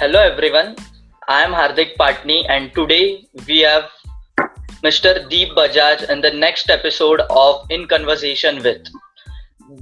Hello everyone, I am Hardik Patni and today we have Mr. Deep Bajaj in the next episode of In Conversation with.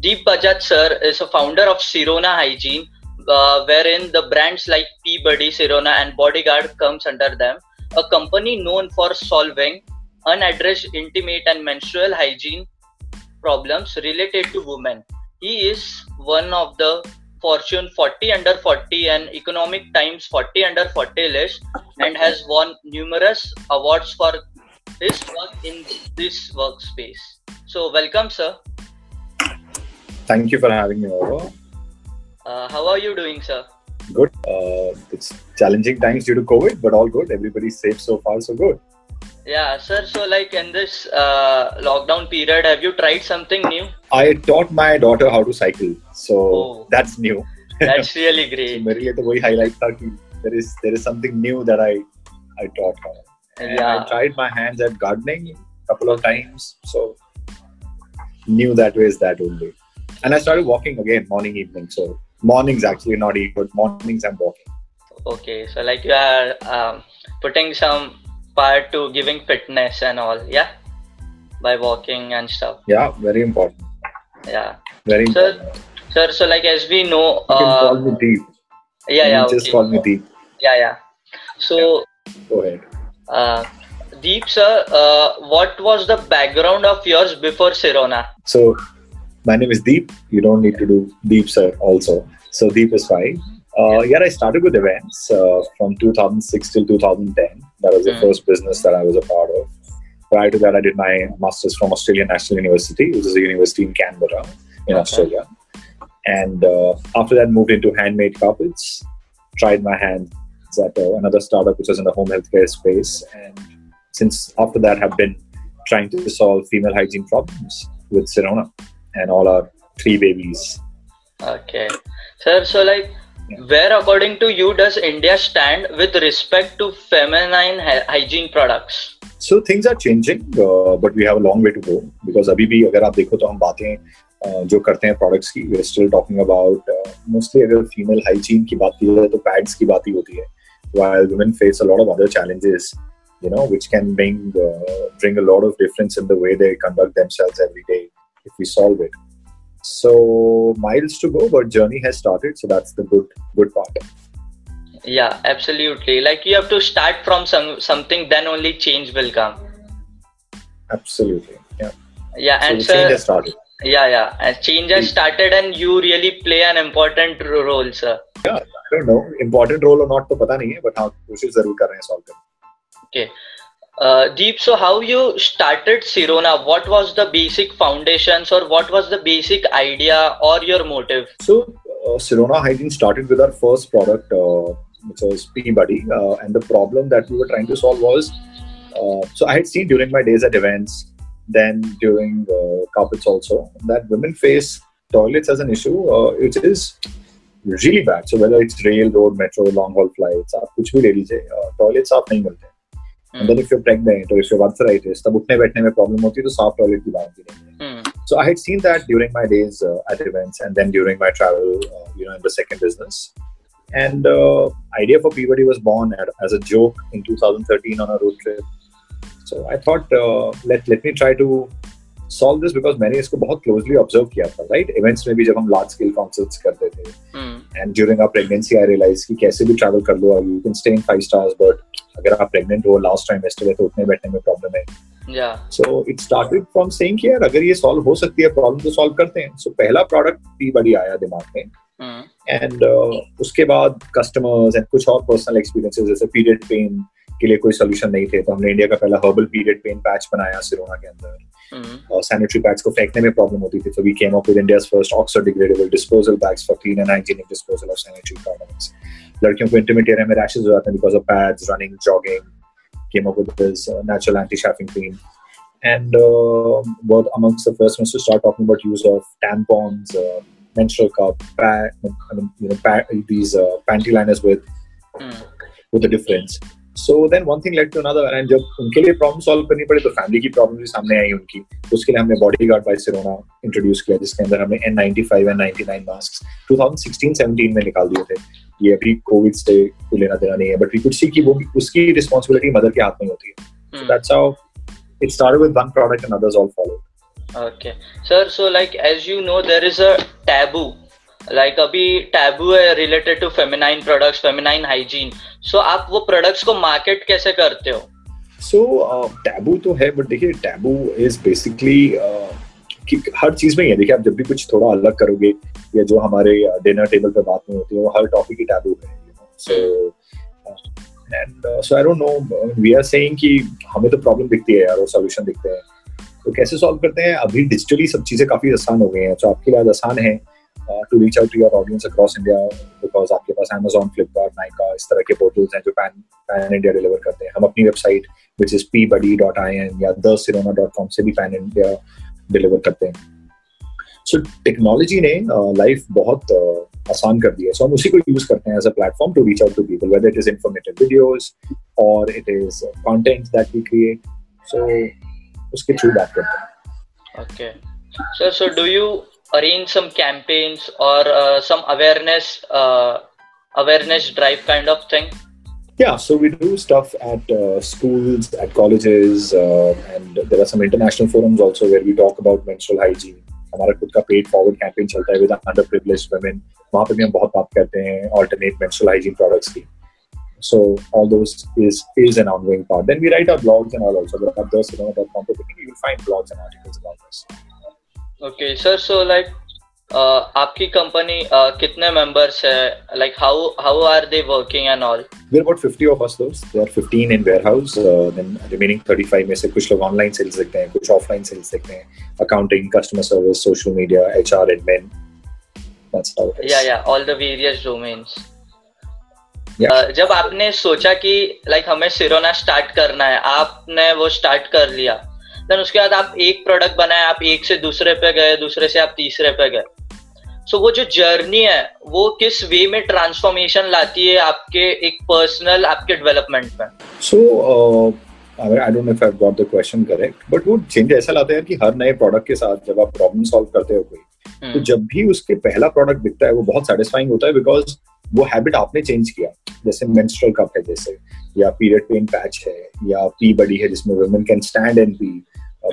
Deep Bajaj sir is a founder of Sirona Hygiene uh, wherein the brands like Pee Buddy, Sirona and Bodyguard comes under them. A company known for solving unaddressed intimate and menstrual hygiene problems related to women. He is one of the Fortune 40 under 40 and Economic Times 40 under 40 list and has won numerous awards for his work in this workspace. So, welcome, sir. Thank you for having me over. Uh, how are you doing, sir? Good. Uh, it's challenging times due to COVID, but all good. Everybody's safe so far, so good. Yeah, sir. So, like in this uh, lockdown period, have you tried something new? I taught my daughter how to cycle, so Oh. that's new. That's really So great. मेरे लिए तो वही highlight था कि there is there is something new that I I taught her. And I Yeah. tried my hands at gardening a couple of times, so knew that way is that only. And I started walking again morning evening. So mornings actually not evening, but mornings I'm walking. Okay, so like you are um, putting some part to giving fitness and all, yeah, by walking and stuff. Yeah, very important. Yeah, Very Sir, important. sir. So like as we know, You can call uh, me Deep. yeah, You yeah, Just okay. call me Deep. yeah, yeah. So, Go ahead. uh, Deep, sir, uh, what was the background of yours before Sirona? So, my name is Deep. You don't need to do Deep, sir, also. So, Deep is fine. Uh, yeah, I started with events uh, from 2006 till 2010. That was the Mm. first business that I was a part of. Prior to that, I did my master's from Australian National University, which is a university in Canberra, in Okay. Australia. And uh, after that, moved into handmade carpets. Tried my hand at uh, another startup, which was in the home healthcare space. And since after that, have been trying to solve female hygiene problems with Sirona and all our three babies. Okay, sir. So like, Yeah. where according to you does India stand with respect to feminine hy- hygiene products? So things are changing, uh, but we have a long way to go because अभी भी अगर आप देखो तो हम बातें uh, जो करते हैं products की we're still talking about uh, mostly अगर female hygiene की बात की जाए तो pads की बात ही होती है while women face a lot of other challenges you know which can bring uh, bring a lot of difference in the way they conduct themselves every day if we solve it so miles to go but journey has started so that's the good good part Yeah, absolutely. Like you have to start from some something, then only change will come. absolutely yeah Yeah, so and the change sir, has started yeah, yeah, and change has Mm. started, and you really play an important ro- role, sir. I don't know important role or not तो पता नहीं है but हाँ कोशिश जरूर कर रहे हैं solve करने Uh, Deep, so how you started Sirona? What was the basic foundations, or what was the basic idea or your motive? So uh, Sirona Hygiene started with our first product, uh, which was Peabody, uh, and the problem that we were trying to solve was. Uh, so I had seen during my days at events, then during uh, carpets also, that women face toilets as an issue, uh, which is really bad. So whether it's rail, road, metro, long haul flights, आप कुछ भी ले लीजिए, uh, toilets साफ नहीं मिलते. and then if you're pregnant or if you have arthritis, तब उठने बैठने में प्रॉब्लम होती है तो साफ टॉयलेट की बात So I had seen that during my days uh, at events and then during my travel, uh, you know, in the second business. And uh, idea for Pee Buddy was born as a joke in 2013 on a road trip. So I thought uh, let let me try to solve this because मैंने इसको बहुत closely observe किया था right? Events में भी जब हम large scale concerts करते थे hmm. and during our pregnancy I realized कि कैसे भी travel कर लो you can stay in five stars but अगर आप प्रेग्नेंट हो लास्ट टाइम ट्राइमेस्टर है तो उठने बैठने में प्रॉब्लम है। So it started from saying यार अगर ये सॉल्व हो सकती है प्रॉब्लम तो सॉल्व करते हैं। सो so, पहला प्रोडक्ट भी बड़ी आया दिमाग में। hmm. एंड uh, उसके बाद कस्टमर्स एंड कुछ और पर्सनल एक्सपीरियंसेस जैसे पीरियड पेन के लिए कोई सोल्यूशन नहीं थे तो हमने इंडिया का पहला हर्बल पीरियड पेन पैच बनाया सिरोना के अंदर। hmm. और सैनिटरी पैड्स को फेंकने में प्रॉब्लम होती थी तो we came up with India's first oxo degradable disposal bags for clean and hygienic disposal of sanitary products लड़कियों को इंटरमीट एरिया में रैशेज हो जाते हैं because of pads running jogging natural anti chafing cream and बहुत amongst the first must start talking about use of tampons menstrual cup pad you panty liners with with the difference so then one thing led to another and जब उनके लिए problem solve करनी पड़ी तो family की problem भी सामने आई उनकी। उसके लिए हमने बॉडी गार्ड बाई से किया जिसके अंदर हमने N ninety five N ninety nine में निकाल दिए थे। ये अभी कोविड से को लेना देना नहीं है बट वी कुड सी कि वो उसकी रिस्पॉन्सिबिलिटी मदर के हाथ में होती है that's how it started with one product and others all followed okay sir so like as you know there is a taboo like अभी taboo है related to feminine products feminine hygiene so आप वो products को market कैसे करते हो so uh, taboo तो है but देखिए taboo is basically uh, कि हर चीज़ में ही है। देखिए आप जब भी कुछ थोड़ा अलग करोगे या जो हमारे डिनर टेबल पे बात में होती है वो हर टॉपिक की टैबू है so and so I don't know we are saying कि हमें तो प्रॉब्लम दिखती है यार सॉल्यूशन दिखते हैं। तो कैसे सॉल्व करते हैं? अभी डिजिटली सब चीज़ें काफ़ी आसान हो गई हैं तो आपके लिए आज आसान है to reach out to your audience across India because आपके पास अमेजोन फ्लिपकार्ट नाइका इस तरह के पोर्टल्स हैं जो पैन पैन इंडिया डिलीवर करते हैं। हम अपनी website which is Pee Buddy dot I N या द सिरोना डॉट कॉम से भी पैन इंडिया डिलीवर करते हैं। सो टेक्नोलॉजी ने लाइफ uh, बहुत uh, आसान कर दिया सो हम उसी को यूज़ करते हैं as a platform to reach out to people whether it is informative videos और it is content that we create so उसके थ्रू बात करते हैं। Okay sir so do you arrange some campaigns or uh, some awareness uh, awareness drive kind of thing? Yeah, so we do stuff at uh, schools, at colleges, uh, and there are some international forums also where we talk about menstrual hygiene. हमारा खुद का paid forward campaign चलता है with under privilege women वहाँ पे भी हम बहुत बात करते हैं ऑल्टरनेट मेंस्ट्रुअल हाइजीन प्रोडक्ट्स की so all those is is an ongoing part then we write our blogs and all also but at thosirona.com you will find blogs and articles about this okay sir so like uh, आपकी company uh, कितने members है? Like how how are they working and all we're about 50 of us those there are 15 in warehouse uh, then remaining 35 में से कुछ लोग online sales देखते हैं कुछ ऑफलाइन सेल्स देखते हैं. Accounting customer service social media HR admin it is. Yeah yeah all the various domains. Yeah. uh, जब आपने सोचा कि लाइक like, हमें सिरोना स्टार्ट करना है आपने वो स्टार्ट कर लिया देन उसके बाद आप एक प्रोडक्ट बनाए आप एक से दूसरे पे गए दूसरे से आप तीसरे पे गए। सो so, वो जो जर्नी है वो किस वे में ट्रांसफॉर्मेशन लाती है आपके एक पर्सनल आपके डेवलपमेंट में? So I don't know if I got the question correct but वो चेंज ऐसा लाता है कि हर नए प्रोडक्ट के साथ जब आप प्रॉब्लम सॉल्व करते हो कोई hmm. तो जब भी उसके पहला प्रोडक्ट दिखता है वो बहुत सेटिस्फाइंग होता है बिकॉज़ वो हैबिट आपने चेंज किया। जैसे मेंस्ट्रुअल कप है जैसे या पीरियड पेन पैच है या पी बडी है जिसमें women can stand and pee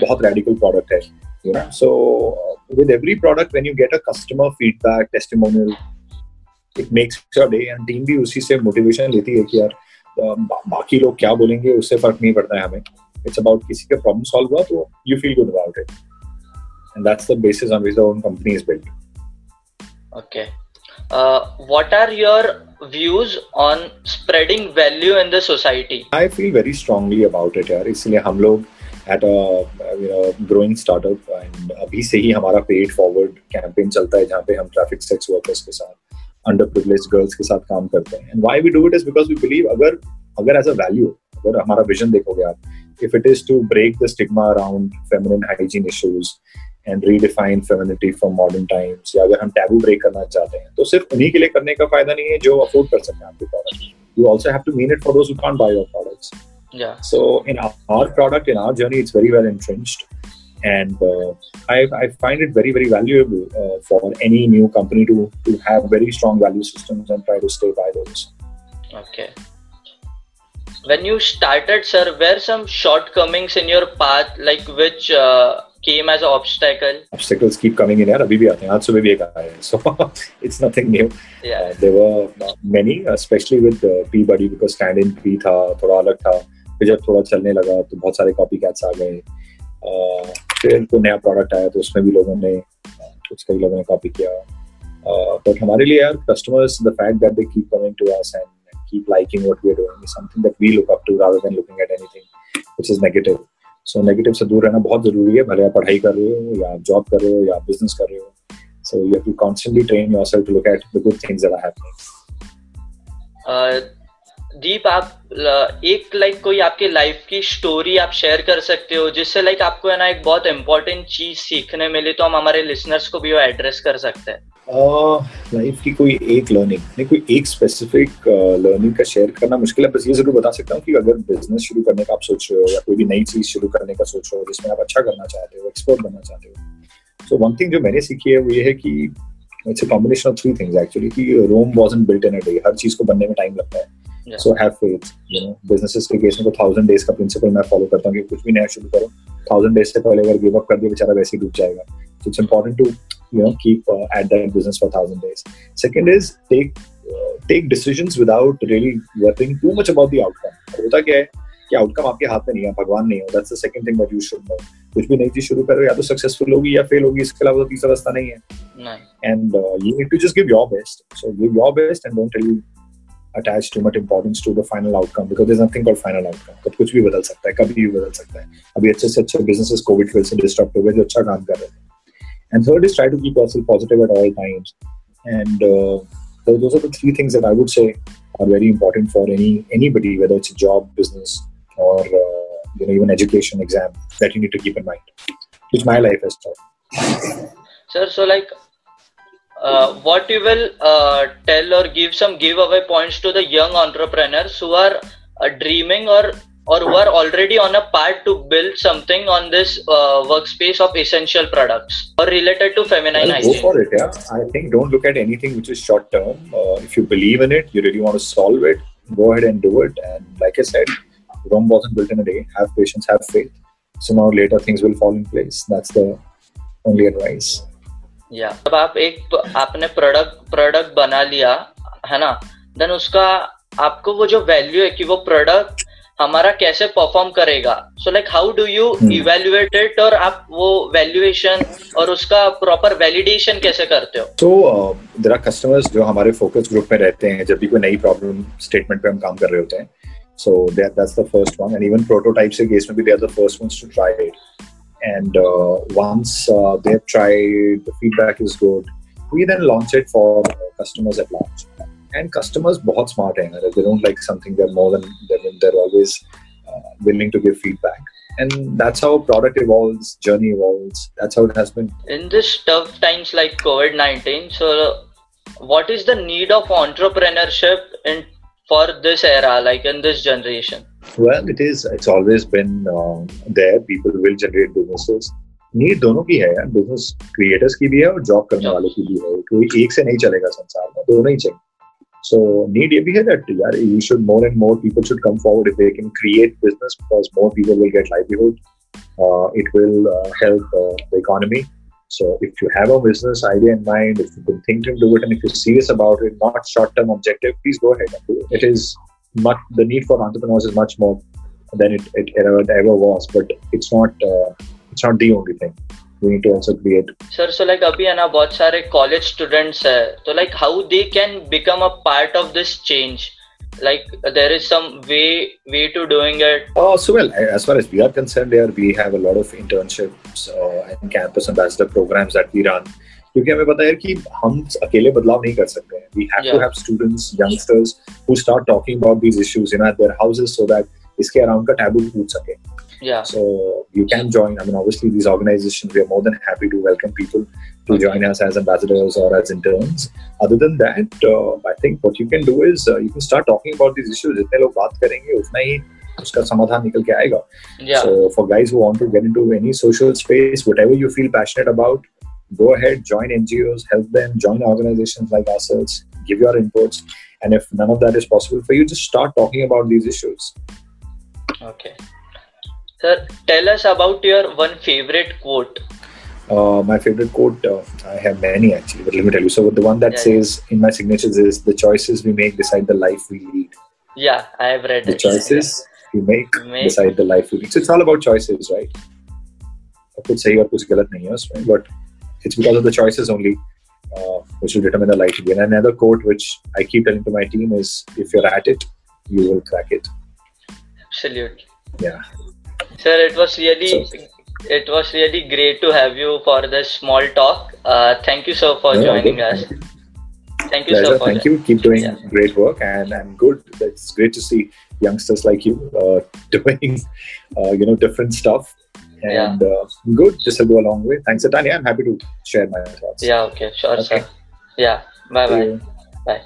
बहुत रेडिकल प्रोडक्ट है you know so with every product when you get a customer feedback testimonial it makes your day and team भी उसी से मोटिवेशन लेती है कि यार बाकी लोग क्या बोलेंगे उससे फ़र्क नहीं पड़ता है हमें। इट्स अबाउट किसी का प्रॉब्लम सॉल्व हुआ तो you feel good about it and that's the basis on which the own company is built okay what are your views on spreading value in the society? I feel very strongly about it yaar isliye hum log at growing startup and अभी से ही हमारा paid forward campaign चलता है, जहाँ पे हम traffic sex workers के साथ अंडर प्रिविलेज गर्ल्स के साथ काम करते हैं। And why we do it is because we believe अगर अगर एज अ वैल्यू अगर हमारा विजन देखोगे आप if it is to break the stigma around feminine hygiene issues and redefine femininity from modern times या अगर हम टैबू ब्रेक करना चाहते हैं तो सिर्फ़ उन्हीं के लिए करने का फ़ायदा नहीं है जो अफोर्ड कर सकते हैं आपके product you also have to mean it for those who can't buy your products Yeah. So in our, our, product, in our journey, it's very well entrenched, and uh, I, I, find it very very valuable uh, for any new company to to have very strong value systems and try to stay by those. Okay. When you started, sir, were some shortcomings in your path, like which? Uh, came as an obstacle obstacles keep coming in here abhi bhi aate aaj bhi ek aaya so it's nothing new yeah uh, there were uh, many especially with uh, Pee Buddy because stand in p tha thoda alag tha फिर जब थोड़ा चलने लगा तो बहुत सारे copy cats आ गए। फिर कोई नया प्रोडक्ट आया तो उसमें भी लोगों ने, उसका भी लोगों ने कॉपी किया। बट हमारे लिए यार customers the fact that they keep coming to us and keep liking what we are doing something that we look up to rather than looking at anything which is negative so negative से दूर रहना बहुत ज़रूरी है, भले आप पढ़ाई कर रहे हो या जॉब कर रहे हो या बिज़नेस कर रहे हो। So you have to constantly train yourself to look at the good things that are happening दीप आप एक लाइक कोई आपके लाइफ की स्टोरी आप शेयर कर सकते हो जिससे लाइक आपको है ना एक बहुत इंपॉर्टेंट चीज़ सीखने मिली तो हम हमारे लिसनर्स को भी वो एड्रेस कर सकते हैं। लाइफ uh, की कोई एक लर्निंग नहीं कोई एक स्पेसिफिक लर्निंग uh, का शेयर करना मुश्किल है बस ये ज़रूर बता सकता हूँ कि अगर बिज़नेस शुरू करने का आप सोच रहे हो या कोई भी नई चीज़ शुरू करने का सोच रहे हो जिसमें आप अच्छा करना चाहते हो एक्सपर्ट बनना चाहते हो सो वन थिंग जो मैंने सीखी है वो ये है कि it's a combination of three things actually कि Rome wasn't built in a day हर चीज़ को बनने में टाइम लगता है। So have faith you know businesses के केस में तो थाउज़ेंड डेज़ का प्रिंसिपल मैं फॉलो करता हूँ कि कुछ भी नया शुरू करो। थाउज़ेंड डेज़ से पहले अगर गिव अप कर दिया बेचारा वैसे ही डूब जाएगा। So it's important to you know keep uh, at that business for a thousand days. Second is take uh, take decisions without really worrying too much about the outcome. होता क्या है कि आउटकम आपके हाथ में नहीं है भगवान नहीं है। That's the second thing that you should know कुछ भी नई चीज़ शुरू करो या तो सक्सेसफुल होगी या फेल होगी इसके अलावा तो तीसरा रास्ता नहीं है। And you need to just give your best so give your best and don't tell attach too much importance to the final outcome because there's nothing called final outcome कब कुछ भी बदल सकता है कभी भी बदल सकता है अभी अच्छे से अच्छे बिजनेसेस कोविड फिर से डिस्टर्ब हो गए जो अच्छा काम कर रहे थे and third is try to keep yourself positive at all times and uh, those are the three things that I would say are very important for any anybody whether it's a job business or uh, you know even education exam that you need to keep in mind which my life has taught sir so like uh, what you will uh, tell or give some giveaway points to the young entrepreneurs who are uh, dreaming or or who are already on a path to build something on this uh, workspace of essential products or related to feminine well, hygiene? Go for it, yeah. I think don't look at anything which is short term. Uh, if you believe in it, you really want to solve it, go ahead and do it. And like I said, Rome wasn't built in a day. Have patience, have faith. Sooner or later, things will fall in place. That's the only advice. या। जब आप एक आपने product product बना लिया है ना? Then उसका आपको वो जो वैल्यू है कि वो प्रोडक्ट हमारा कैसे परफॉर्म करेगा? So like how do you evaluate it और आप वो वैल्यूएशन और उसका प्रॉपर वैलिडेशन कैसे करते हो? तो देयर आर कस्टमर्स जो हमारे फोकस ग्रुप में रहते हैं जब भी कोई नई प्रॉब्लम स्टेटमेंट पे हम काम कर रहे होते हैं। So that that's the first one and even prototype से केस में भी they are the first ones to try it and uh, once uh, they've tried the feedback is good we then launch it for customers at launch and customers बहुत smart हैं if they don't like something they're more than they're, they're always uh, willing to give feedback and that's how product evolves journey evolves that's how it has been in this tough times like covid-19 so what is the need of entrepreneurship in for this era like in this generation well it is it's always been uh, there people will generate businesses need दोनों की है यार business creators की भी है और job करने वाले की भी है कोई एक से नहीं चलेगा संसार में दोनों ही चाहिए so need ये भी है that यार you should more and more people should come forward if they can create business because more people will get livelihood uh, it will uh, help uh, the economy so if you have a business idea in mind if you can think to do it and if you're serious about it not short term objective please go ahead and do it it is much the need for entrepreneurs is much more than it, it, it ever was. But it's not uh, it's not the only thing. We need to also create. Sir so like abhi hai na bahut sare college students hai so like how they can become a part of this change? Like there is some way way to doing it? Oh so well as far as we are concerned there we have a lot of internships uh, and campus ambassador programs that we run क्योंकि हमें पता है कि हम अकेले बदलाव नहीं कर सकते हैं we have to have students youngsters who start talking about these issues in their houses so that इसके अराउंड का टैबू टूट सके Yeah. So you can join. I mean, obviously, these organizations, we are more than happy to welcome people to join us as ambassadors or as interns. Other than that, uh, I think what you can do is uh, you can start talking about these issues. जितने लोग बात करेंगे उतना ही उसका समाधान निकल के आएगा. Yeah. So for guys who want to get into any social space, whatever you feel passionate about, go ahead, join NGOs, help them, join organizations like ourselves, give your inputs. And if none of that is possible for you, just start talking about these issues. Okay. Sir, tell us about your one favorite quote. Uh, my favorite quote, uh, I have many actually, but let me tell you. So, the one that yeah, says yeah. in my signatures is the choices we make decide the life we lead. Yeah, I have read the it. choices yeah. we make, make decide the life we lead. So, it's all about choices, right? कुछ सही और कुछ गलत नहीं है उसमें but it's because of the choices only uh, which will determine the life again. Another quote which I keep telling to my team is if you're at it, you will crack it. Absolutely. Yeah. Sir, it was really so, it was really great to have you for this small talk. Uh, thank you, sir, for yeah, joining us. Thank you, Pleasure. sir. for Thank that. you. Keep doing Yeah. great work, and and good. It's great to see youngsters like you uh, doing, uh, you know, different stuff. And uh, good. This will go a long way. Thanks, Tanya. I'm happy to share my thoughts. Yeah. Okay. Sure, Okay. sir. Yeah. Bye. Bye. Bye.